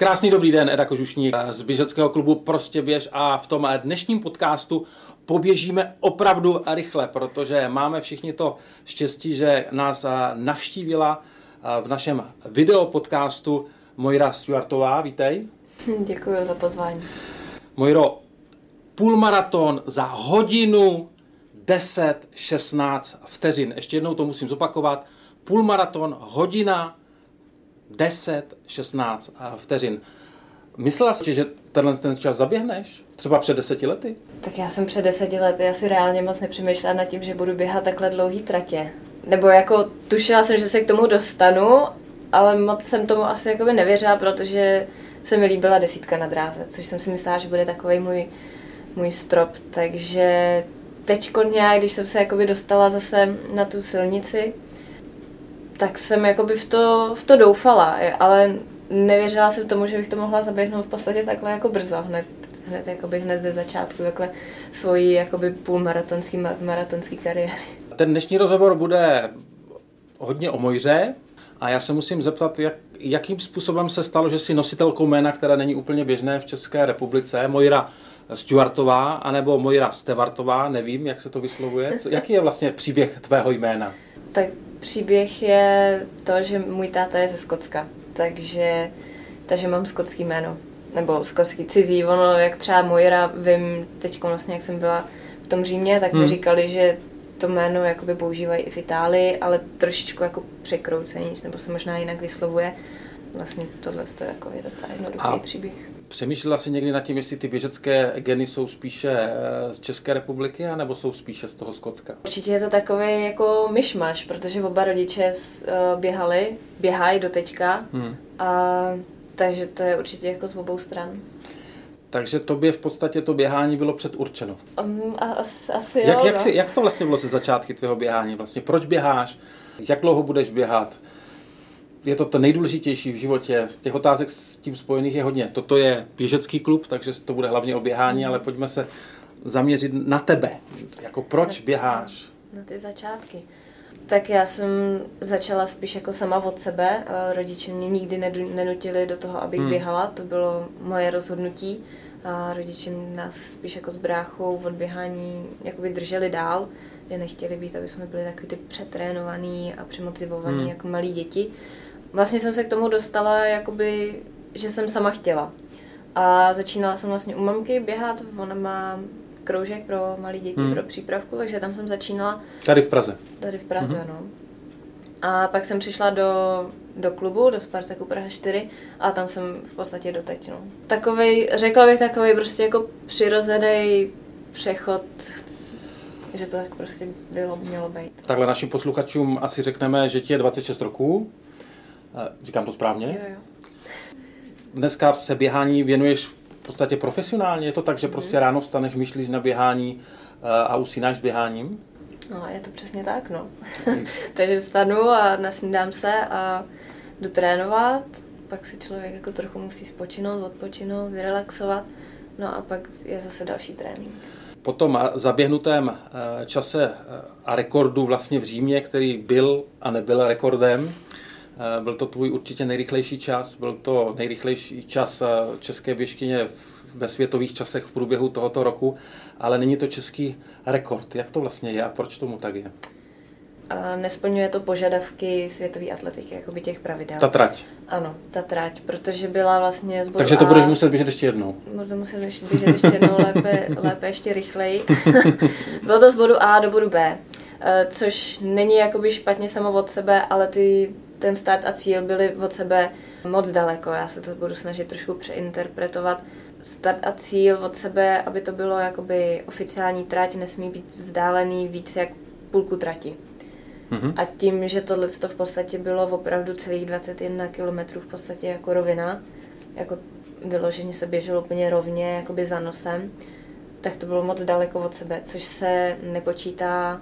Krásný dobrý den, Eda Kožušník z běžeckého klubu Prostě běž a v tom dnešním podcastu poběžíme opravdu rychle, protože máme všichni to štěstí, že nás navštívila v našem videopodcastu Mojra Stuartová. Vítej. Děkuji za pozvání. Mojro, půlmaraton za hodinu 10-16 vteřin. Ještě jednou to musím zopakovat. Půlmaraton, hodina 10-16 vteřin. Myslela jsi, že tenhle ten čas zaběhneš? Třeba před deseti lety? Tak já jsem před deseti lety asi reálně moc nepřemýšlela nad tím, že budu běhat takhle dlouhý tratě. Nebo jako tušila jsem, že se k tomu dostanu, ale moc jsem tomu asi jakoby nevěřila, protože se mi líbila desítka na dráze, což jsem si myslela, že bude takový můj, můj strop. Takže teď nějak, když jsem se jakoby dostala zase na tu silnici, tak jsem jakoby v to, v to doufala, ale nevěřila jsem tomu, že bych to mohla zaběhnout v podstatě takhle jako brzo, hned, hned, jakoby hned ze začátku takhle svojí jakoby půlmaratonský, maratonský kariéry. Ten dnešní rozhovor bude hodně o Mojře a já se musím zeptat, jak, jakým způsobem se stalo, že jsi nositelkou jména, které není úplně běžné v České republice, Mojra Stuartová, anebo Mojra Stevartová, nevím, jak se to vyslovuje. Jaký je vlastně příběh tvého jména? Tak příběh je to, že můj táta je ze Skotska, takže, takže mám skotský jméno, nebo skotský cizí. Ono, jak třeba Mojra, vím teď vlastně, jak jsem byla v tom Římě, tak hmm. mi říkali, že to jméno jakoby používají i v Itálii, ale trošičku jako překroucení, nebo se možná jinak vyslovuje. Vlastně tohle je jako je docela jednoduchý A příběh. Přemýšlela jsi někdy nad tím, jestli ty běžecké geny jsou spíše eh, z České republiky, anebo jsou spíše z toho Skotska? Určitě je to takový jako myšmaš, protože oba rodiče eh, běhali, běhají do teďka, hmm. a, takže to je určitě jako z obou stran. Takže tobě v podstatě to běhání bylo předurčeno. Um, as, asi jak, jo, jak, no. si, jak to vlastně bylo se začátky tvého běhání? Vlastně proč běháš? Jak dlouho budeš běhat? Je to to nejdůležitější v životě. Těch otázek s tím spojených je hodně. Toto je běžecký klub, takže to bude hlavně o běhání, ale pojďme se zaměřit na tebe. Jako proč běháš? Na ty začátky. Tak já jsem začala spíš jako sama od sebe. Rodiče mě nikdy nenutili do toho, abych hmm. běhala. To bylo moje rozhodnutí. A rodiče nás spíš jako s bráchou od běhání jakoby drželi dál, že nechtěli být, aby jsme byli takový ty přetrénovaný a přemotivovaný hmm. jako malí děti vlastně jsem se k tomu dostala, jakoby, že jsem sama chtěla. A začínala jsem vlastně u mamky běhat, ona má kroužek pro malé děti, hmm. pro přípravku, takže tam jsem začínala. Tady v Praze? Tady v Praze, hmm. no. A pak jsem přišla do, do klubu, do Spartaku Praha 4 a tam jsem v podstatě doteď, no. Takovej, řekla bych takový prostě jako přirozený přechod že to tak prostě bylo, mělo být. Takhle našim posluchačům asi řekneme, že ti je 26 roků, Říkám to správně? Jo, jo. Dneska se běhání věnuješ v podstatě profesionálně? Je to tak, že mm. prostě ráno vstaneš, myšlíš na běhání a usínáš běháním? No, je to přesně tak, no. Takže vstanu a nasnídám se a jdu trénovat, pak si člověk jako trochu musí spočinout, odpočinout, vyrelaxovat, no a pak je zase další trénink. Po tom zaběhnutém čase a rekordu vlastně v Římě, který byl a nebyl rekordem, Eh, byl to tvůj určitě nejrychlejší čas, byl to nejrychlejší čas eh, české běžkyně ve světových časech v průběhu tohoto roku, ale není to český rekord. Jak to vlastně je a proč tomu tak je? A nesplňuje to požadavky světové atletiky, jako by těch pravidel. Ta trať. Ano, ta trať, protože byla vlastně z bodu Takže to A, budeš muset běžet ještě jednou. Budu muset běžet ještě jednou, lépe, lépe ještě rychleji. Bylo to z bodu A do bodu B, eh, což není jakoby špatně samo od sebe, ale ty ten start a cíl byly od sebe moc daleko. Já se to budu snažit trošku přeinterpretovat. Start a cíl od sebe, aby to bylo jakoby oficiální trať, nesmí být vzdálený víc jak půlku trati. Mm-hmm. A tím, že tohle to v podstatě bylo opravdu celých 21 km v podstatě jako rovina, jako vyloženě se běželo úplně rovně, jakoby za nosem, tak to bylo moc daleko od sebe, což se nepočítá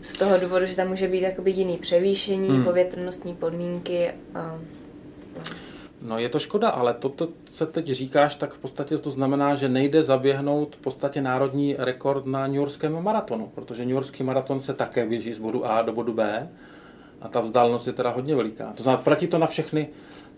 z toho důvodu, že tam může být jakoby jiný převýšení, hmm. povětrnostní podmínky a... No. no je to škoda, ale to, to, co teď říkáš, tak v podstatě to znamená, že nejde zaběhnout v podstatě národní rekord na New Yorkském maratonu, protože New Yorkský maraton se také běží z bodu A do bodu B a ta vzdálenost je teda hodně veliká. To znamená, platí to na všechny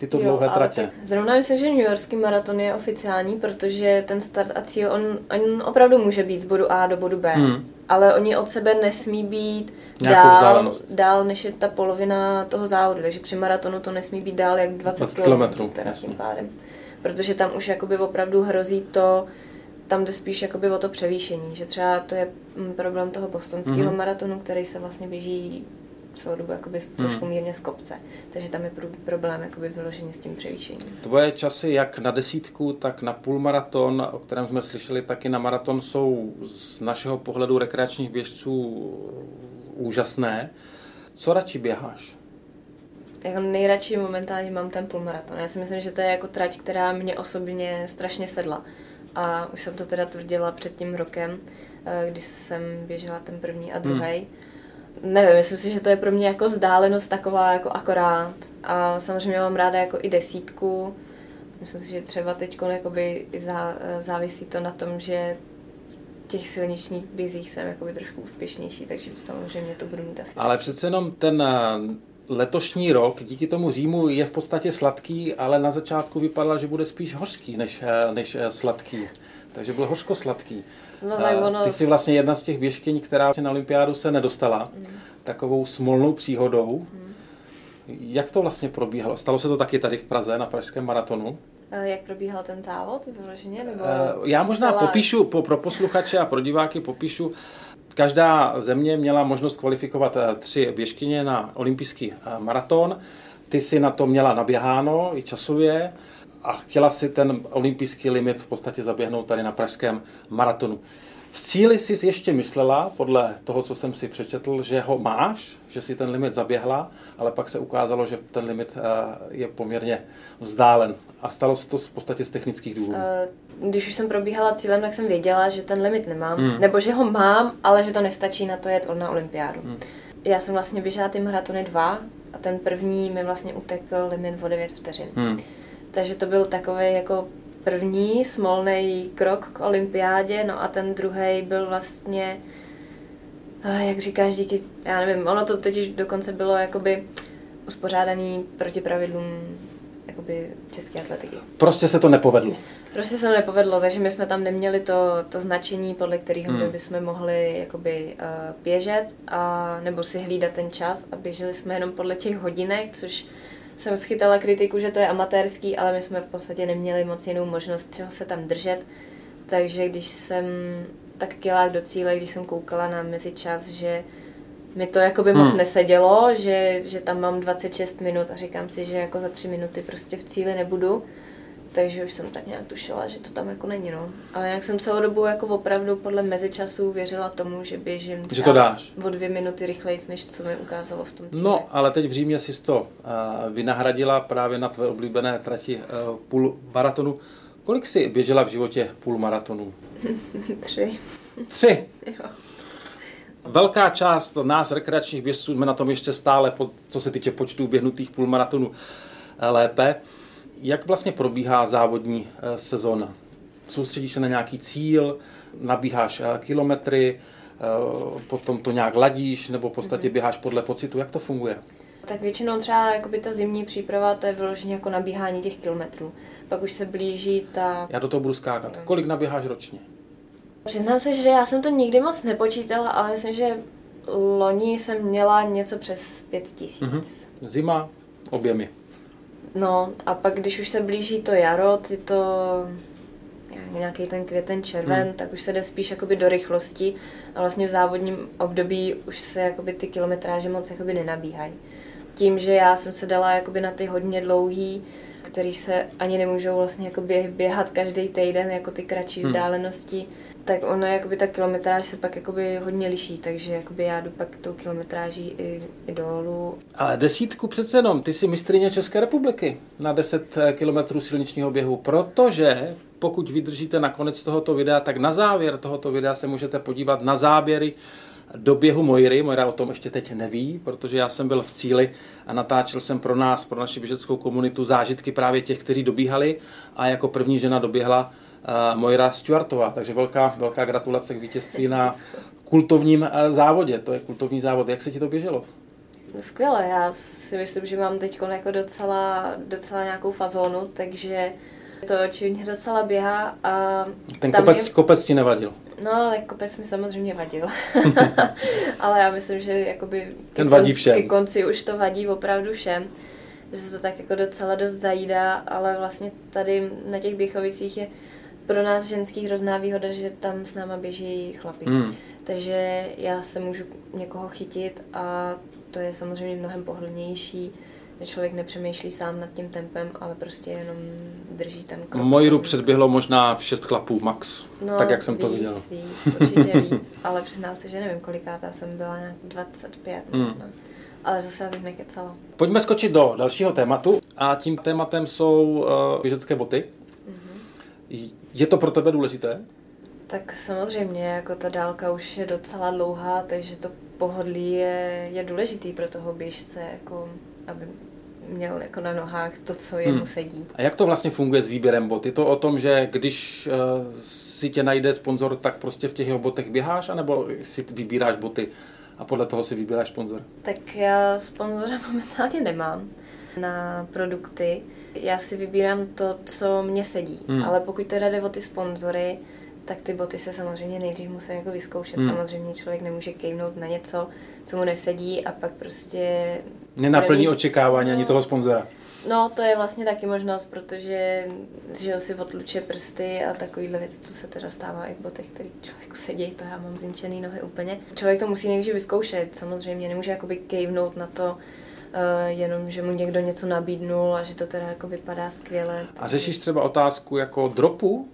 tyto jo, dlouhé tratě. zrovna myslím, že New Yorkský maraton je oficiální, protože ten start a cíl, on, on opravdu může být z bodu A do bodu B, hmm. ale oni od sebe nesmí být dál, dál, než je ta polovina toho závodu, takže při maratonu to nesmí být dál jak 20, 20 km, teda tím pádem. Protože tam už jakoby opravdu hrozí to, tam jde spíš jakoby o to převýšení, že třeba to je mm, problém toho bostonského mm-hmm. maratonu, který se vlastně běží celou dobu jakoby trošku mm. mírně z kopce. Takže tam je problém jakoby vyloženě s tím převýšením. Tvoje časy jak na desítku, tak na půlmaraton, o kterém jsme slyšeli, tak i na maraton jsou z našeho pohledu rekreačních běžců úžasné. Co radši běháš? Jako nejradši momentálně mám ten půlmaraton. Já si myslím, že to je jako trať, která mě osobně strašně sedla a už jsem to teda tvrdila před tím rokem, eh, když jsem běžela ten první a druhý. Hmm. Nevím, myslím si, že to je pro mě jako vzdálenost taková jako akorát a samozřejmě mám ráda jako i desítku. Myslím si, že třeba teď jakoby zá, závisí to na tom, že v těch silničních bězích jsem jakoby trošku úspěšnější, takže samozřejmě to budu mít asi. Ale přece jenom ten eh, letošní rok díky tomu Římu je v podstatě sladký, ale na začátku vypadal, že bude spíš hořký než, eh, než eh, sladký. Takže byl hořko-sladký. No, ono... Ty jsi vlastně jedna z těch běžkyň, která na olympiádu se nedostala, mm. takovou smolnou příhodou. Mm. Jak to vlastně probíhalo? Stalo se to taky tady v Praze na pražském maratonu? Eh, jak probíhal ten závod vyloženě? Nebo Já možná stala... popíšu, po, pro posluchače a pro diváky popíšu, Každá země měla možnost kvalifikovat eh, tři běžkyně na olympijský maraton. Ty si na to měla naběháno i časově a chtěla si ten olympijský limit v podstatě zaběhnout tady na pražském maratonu. V cíli jsi ještě myslela, podle toho, co jsem si přečetl, že ho máš, že si ten limit zaběhla, ale pak se ukázalo, že ten limit eh, je poměrně vzdálen. A stalo se to v podstatě z technických důvodů. Eh, když už jsem probíhala cílem, tak jsem věděla, že ten limit nemám, hmm. nebo že ho mám, ale že to nestačí na to jet na olympiádu. Hmm. Já jsem vlastně běžela ty maratony dva a ten první mi vlastně utekl limit o 9 vteřin. Hmm. Takže to byl takový jako první smolný krok k olympiádě, no a ten druhý byl vlastně, jak říkáš, díky, já nevím, ono to totiž dokonce bylo jakoby uspořádaný proti pravidlům jakoby české atletiky. Prostě se to nepovedlo. Prostě se to nepovedlo, takže my jsme tam neměli to, to značení, podle kterého hmm. bychom mohli jakoby uh, běžet a nebo si hlídat ten čas a běželi jsme jenom podle těch hodinek, což jsem schytala kritiku, že to je amatérský, ale my jsme v podstatě neměli moc jinou možnost čeho se tam držet. Takže když jsem tak kilák do cíle, když jsem koukala na mezičas, že mi to jako by moc hmm. nesedělo, že, že tam mám 26 minut a říkám si, že jako za 3 minuty prostě v cíli nebudu, takže už jsem tak nějak tušila, že to tam jako není, no. Ale jak jsem celou dobu jako opravdu podle mezičasů věřila tomu, že běžím že to dáš. o dvě minuty rychleji, než co mi ukázalo v tom cíli. No, ale teď v Římě si to uh, vynahradila právě na tvé oblíbené trati uh, půl maratonu. Kolik jsi běžela v životě půl maratonu? Tři. Tři? jo. Velká část nás, rekreačních běžců, jsme na tom ještě stále, co se týče počtu běhnutých půlmaratonů, eh, lépe. Jak vlastně probíhá závodní eh, sezóna? Soustředíš se na nějaký cíl, nabíháš eh, kilometry, eh, potom to nějak ladíš, nebo v podstatě mhm. běháš podle pocitu? Jak to funguje? Tak většinou třeba jakoby ta zimní příprava, to je vyloženě jako nabíhání těch kilometrů. Pak už se blíží ta... Já do toho budu skákat. Kolik naběháš ročně? Přiznám se, že já jsem to nikdy moc nepočítala, ale myslím, že loni jsem měla něco přes pět tisíc. Mm-hmm. Zima, objemy. No a pak, když už se blíží to jaro, ty to nějaký ten květen, červen, hmm. tak už se jde spíš jakoby do rychlosti a vlastně v závodním období už se jakoby ty kilometráže moc jakoby nenabíhají. Tím, že já jsem se dala jakoby na ty hodně dlouhý, který se ani nemůžou vlastně jakoby běhat každý týden, jako ty kratší hmm. vzdálenosti, tak ono, jakoby ta kilometráž se pak jakoby hodně liší, takže jakoby já jdu pak tou kilometráží i, i dolů. Ale desítku přece jenom, ty jsi mistrině České republiky na 10 eh, kilometrů silničního běhu, protože pokud vydržíte na konec tohoto videa, tak na závěr tohoto videa se můžete podívat na záběry do běhu Mojry. Mojra o tom ještě teď neví, protože já jsem byl v cíli a natáčel jsem pro nás, pro naši běžeckou komunitu zážitky právě těch, kteří dobíhali a jako první žena doběhla uh, Mojra Stuartová. Takže velká, velká gratulace k vítězství na kultovním uh, závodě. To je kultovní závod. Jak se ti to běželo? skvěle, já si myslím, že mám teď jako docela, docela nějakou fazónu, takže to očividně docela běhá a... Ten kopec, je... kopec ti nevadil? No, tak kopec mi samozřejmě vadil. Ale já myslím, že jakoby Ten vadí všem. ke konci už to vadí opravdu všem. Že se to tak jako docela dost zajídá, ale vlastně tady na těch Běchovicích je pro nás ženských hrozná výhoda, že tam s náma běží chlapy. Hmm. Takže já se můžu někoho chytit a to je samozřejmě mnohem pohodlnější že člověk nepřemýšlí sám nad tím tempem, ale prostě jenom drží ten krok. Mojru předběhlo možná šest chlapů max, no, tak jak jsem víc, to viděl. Víc, určitě víc, ale přiznám se, že nevím kolikátá jsem byla, nějak 25 mm. možná. Ale zase abych nekecala. Pojďme skočit do dalšího tématu a tím tématem jsou uh, běžecké boty. Mm-hmm. Je to pro tebe důležité? Tak samozřejmě, jako ta dálka už je docela dlouhá, takže to pohodlí je, je důležitý pro toho běžce, jako aby měl jako na nohách to, co jemu hmm. sedí. A jak to vlastně funguje s výběrem bot? Je to o tom, že když uh, si tě najde sponzor, tak prostě v těch jeho botech běháš, anebo si vybíráš boty a podle toho si vybíráš sponzor? Tak já sponzora momentálně nemám na produkty. Já si vybírám to, co mě sedí. Hmm. Ale pokud teda jde o ty sponzory, tak ty boty se samozřejmě nejdřív musí jako vyzkoušet. Hmm. Samozřejmě člověk nemůže kejvnout na něco, co mu nesedí a pak prostě... Nenaplní první... očekávání no, ani toho sponzora. No, to je vlastně taky možnost, protože že si odluče prsty a takovýhle věc, to se teda stává i v botech, který člověku sedí, to já mám zinčený nohy úplně. Člověk to musí nejdřív vyzkoušet, samozřejmě nemůže jakoby kejvnout na to, Uh, jenom, že mu někdo něco nabídnul a že to teda jako vypadá skvěle. A řešíš třeba otázku jako dropu?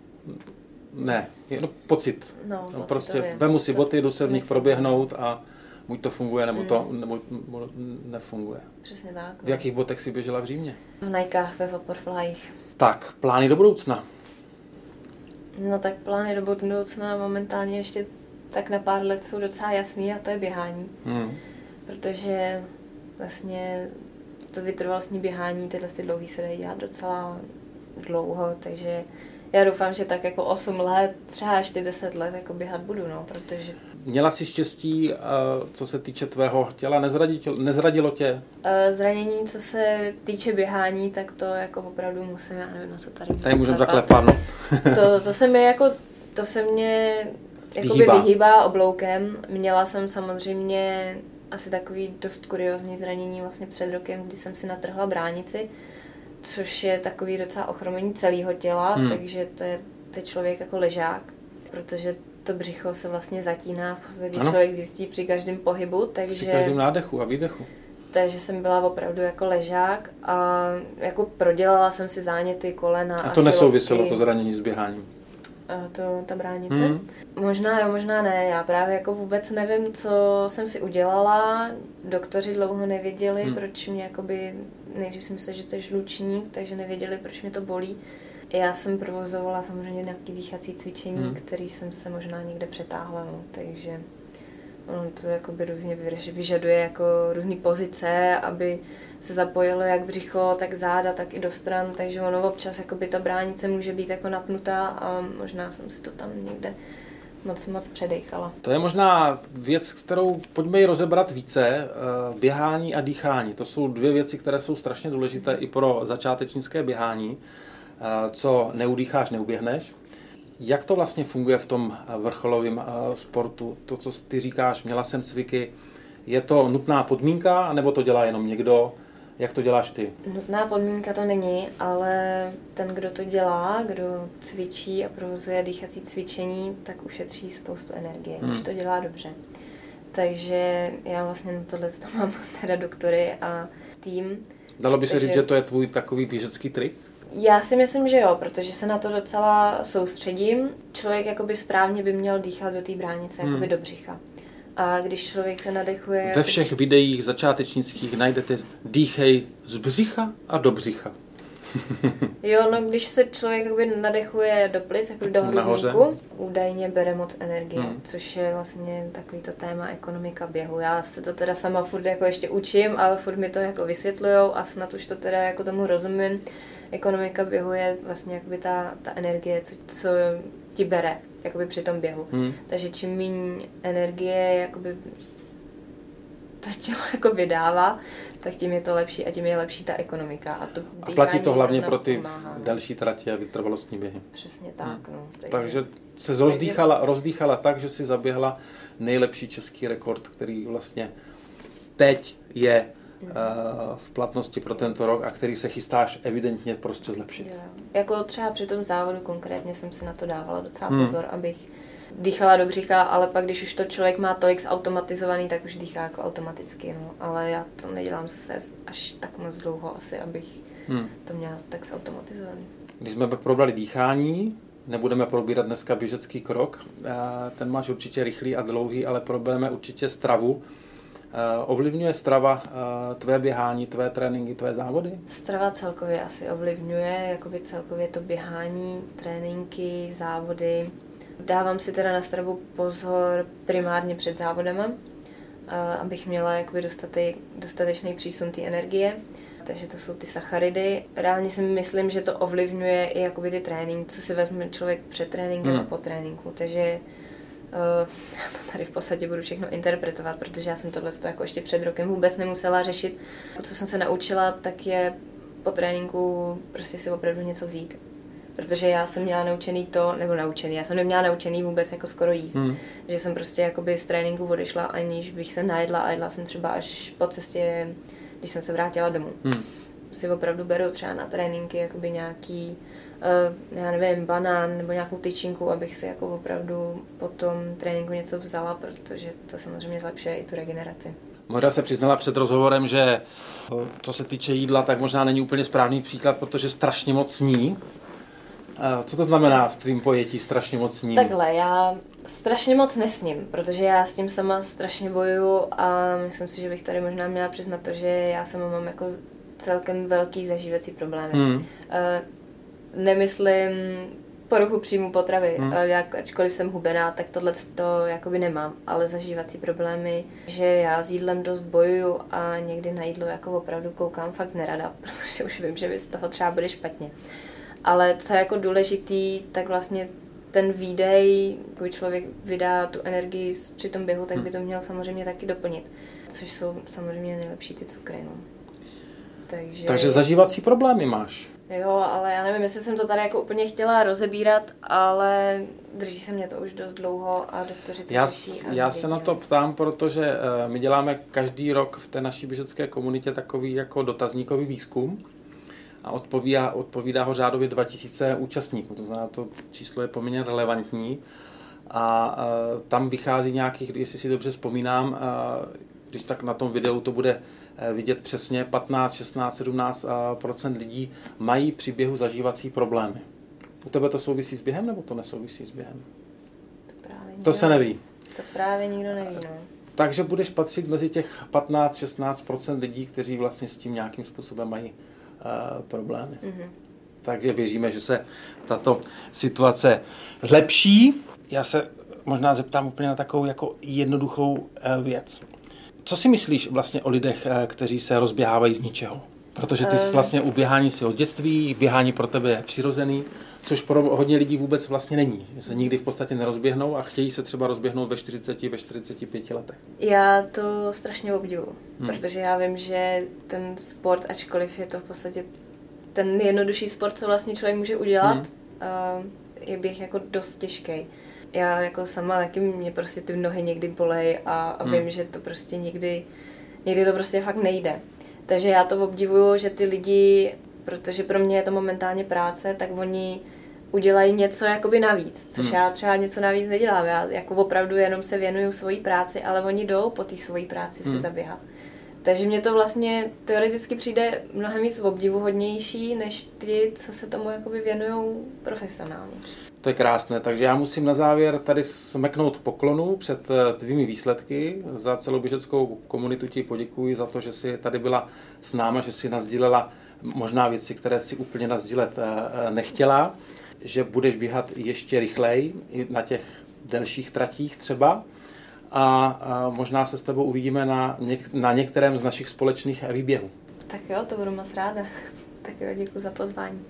Ne, jenom pocit. No, no prostě vemu si to, boty, jdu se v nich proběhnout a buď to funguje, nebo to hmm. nebo, nebo nefunguje. Přesně tak. No. V jakých botech si běžela v Římě? V Nikách, ve Vaporflyích. Tak, plány do budoucna? No tak plány do budoucna momentálně ještě tak na pár let jsou docela jasný a to je běhání. Hmm. Protože vlastně to vytrvalostní běhání, tyhle ty dlouhý se dají dělat docela dlouho, takže já doufám, že tak jako 8 let, třeba ještě 10 let jako běhat budu, no, protože... Měla jsi štěstí, co se týče tvého těla, nezradilo, nezradilo tě? Zranění, co se týče běhání, tak to jako opravdu musím, já nevím, na co tady Tady můžeme zaklepat, no. to, to se mi jako, to se mě jakoby vyhýbá. vyhýbá obloukem. Měla jsem samozřejmě asi takový dost kuriozní zranění vlastně před rokem, kdy jsem si natrhla bránici což je takový docela ochromení celého těla, hmm. takže to je, to je člověk jako ležák, protože to břicho se vlastně zatíná, v podstatě ano. člověk zjistí při každém pohybu, takže... Při každém nádechu a výdechu. Takže jsem byla opravdu jako ležák a jako prodělala jsem si záněty kolena. A to nesouviselo to zranění s běháním? to, ta bránice. Hmm. Možná jo, možná ne. Já právě jako vůbec nevím, co jsem si udělala. Doktoři dlouho nevěděli, hmm. proč mě jakoby, nejdřív si mysleli, že to je žlučník, takže nevěděli, proč mě to bolí. Já jsem provozovala samozřejmě nějaký dýchací cvičení, hmm. který jsem se možná někde přetáhla, no, takže ono to jakoby různě vyžaduje jako různé pozice, aby se zapojilo jak břicho, tak záda, tak i do stran, takže ono občas jakoby ta bránice může být jako napnutá a možná jsem si to tam někde moc, moc předechala. To je možná věc, kterou pojďme ji rozebrat více. Eh, běhání a dýchání. To jsou dvě věci, které jsou strašně důležité i pro začátečnické běhání. Eh, co neudýcháš, neuběhneš. Jak to vlastně funguje v tom vrcholovém eh, sportu? To, co ty říkáš, měla jsem cviky, je to nutná podmínka, nebo to dělá jenom někdo? Jak to děláš ty? Nutná podmínka to není, ale ten, kdo to dělá, kdo cvičí a provozuje dýchací cvičení, tak ušetří spoustu energie, hmm. když to dělá dobře. Takže já vlastně na tohle mám teda doktory a tým. Dalo by se takže... říct, že to je tvůj takový běžecký trik? Já si myslím, že jo, protože se na to docela soustředím. Člověk jakoby správně by měl dýchat do té bránice, hmm. jakoby do břicha. A když člověk se nadechuje... Ve všech videích začátečnických najdete dýchej z břicha a do břicha. jo, no když se člověk jakoby nadechuje do plic, jako do hrudníku, údajně bere moc energie, hmm. což je vlastně takový to téma ekonomika běhu. Já se to teda sama furt jako ještě učím, ale furt mi to jako vysvětlujou a snad už to teda jako tomu rozumím. Ekonomika běhu je vlastně jakoby ta, ta energie, co, co ti bere jakoby při tom běhu. Hmm. Takže čím méně energie jakoby to tělo jako vydává, tak tím je to lepší a tím je lepší ta ekonomika. A, to a platí to hlavně pro ty pomáhá, delší tratě a vytrvalostní běhy. Přesně tak. Hmm. No, takže, takže se rozdýchala, rozdýchala tak, že si zaběhla nejlepší český rekord, který vlastně teď je v platnosti pro tento rok a který se chystáš evidentně prostě zlepšit. Jo. Jako třeba při tom závodu konkrétně jsem si na to dávala docela hmm. pozor, abych dýchala do břicha, ale pak, když už to člověk má tolik zautomatizovaný, tak už dýchá jako automaticky, no. Ale já to nedělám zase až tak moc dlouho asi, abych hmm. to měla tak zautomatizovaný. Když jsme probrali dýchání, nebudeme probírat dneska běžecký krok, eh, ten máš určitě rychlý a dlouhý, ale probereme určitě stravu. Eh, ovlivňuje strava eh, tvé běhání, tvé tréninky, tvé závody? Strava celkově asi ovlivňuje, jakoby celkově to běhání, tréninky, závody. Dávám si teda na stravu pozor primárně před závodama, abych měla jakoby dostatek, dostatečný přísun té energie takže to jsou ty sacharidy. Reálně si myslím, že to ovlivňuje i jakoby ty trénink, co si vezme člověk před tréninkem hmm. a po tréninku, takže já to tady v podstatě budu všechno interpretovat, protože já jsem tohle jako ještě před rokem vůbec nemusela řešit. Co jsem se naučila, tak je po tréninku prostě si opravdu něco vzít. Protože já jsem měla naučený to, nebo naučený, já jsem neměla naučený vůbec jako skoro jíst. Hmm. Že jsem prostě jakoby z tréninku odešla, aniž bych se najedla a jedla jsem třeba až po cestě když jsem se vrátila domů. Hmm. Si opravdu beru třeba na tréninky jakoby nějaký, uh, já nevím, banán nebo nějakou tyčinku, abych si jako opravdu po tom tréninku něco vzala, protože to samozřejmě zlepšuje i tu regeneraci. Moira se přiznala před rozhovorem, že co se týče jídla, tak možná není úplně správný příklad, protože strašně moc sní. Co to znamená v tvým pojetí strašně moc sní? Takhle, já strašně moc nesním, protože já s tím sama strašně bojuju a myslím si, že bych tady možná měla přiznat to, že já sama mám jako celkem velký zažívací problémy. Hmm. Uh, nemyslím poruchu příjmu potravy, hmm. jak, ačkoliv jsem hubená, tak tohle to jakoby nemám, ale zažívací problémy, že já s jídlem dost bojuju a někdy na jídlo jako opravdu koukám fakt nerada, protože už vím, že by z toho třeba bude špatně. Ale co je jako důležitý, tak vlastně ten výdej, když člověk vydá tu energii při tom běhu, tak by hmm. to měl samozřejmě taky doplnit. Což jsou samozřejmě nejlepší ty cukry. No. Takže... Takže zažívací problémy máš. Jo, ale já nevím, jestli jsem to tady jako úplně chtěla rozebírat, ale drží se mě to už dost dlouho a doktoři to Já, řeší já se na to ptám, protože uh, my děláme každý rok v té naší běžecké komunitě takový jako dotazníkový výzkum, a odpovídá, odpovídá ho řádově 2000 účastníků. To znamená, to číslo je poměrně relevantní. A, a tam vychází nějakých, jestli si dobře vzpomínám, a, když tak na tom videu to bude vidět přesně, 15, 16, 17% lidí mají při běhu zažívací problémy. U tebe to souvisí s během, nebo to nesouvisí s během? To, právě to se neví. To právě nikdo neví, no. Takže budeš patřit mezi těch 15-16% lidí, kteří vlastně s tím nějakým způsobem mají problémy. Mm-hmm. Takže věříme, že se tato situace zlepší. Já se možná zeptám úplně na takovou jako jednoduchou eh, věc. Co si myslíš vlastně o lidech, eh, kteří se rozběhávají z ničeho? Protože ty jsi eh. vlastně u běhání si od dětství, běhání pro tebe je přirozený, což pro hodně lidí vůbec vlastně není. Že se nikdy v podstatě nerozběhnou a chtějí se třeba rozběhnout ve 40, ve 45 letech. Já to strašně obdivuju, hmm. protože já vím, že ten sport, ačkoliv je to v podstatě ten nejjednodušší sport, co vlastně člověk může udělat, hmm. je běh jako dost těžký. Já jako sama taky mě prostě ty nohy někdy bolej a, a hmm. vím, že to prostě někdy, někdy to prostě fakt nejde. Takže já to obdivuju, že ty lidi, protože pro mě je to momentálně práce, tak oni udělají něco jakoby navíc, což hmm. já třeba něco navíc nedělám. Já jako opravdu jenom se věnuju svojí práci, ale oni jdou po té svojí práci hmm. si zaběhat. Takže mně to vlastně teoreticky přijde mnohem víc obdivuhodnější, než ty, co se tomu jakoby věnují profesionálně. To je krásné, takže já musím na závěr tady smeknout poklonu před eh, tvými výsledky. Za celou běžeckou komunitu ti poděkuji za to, že jsi tady byla s náma, že si nazdílela možná věci, které si úplně nazdílet eh, eh, nechtěla, že budeš běhat ještě rychleji na těch delších tratích třeba a možná se s tebou uvidíme na, něk- na některém z našich společných výběhů. Tak jo, to budu moc ráda. Tak jo, děkuji za pozvání.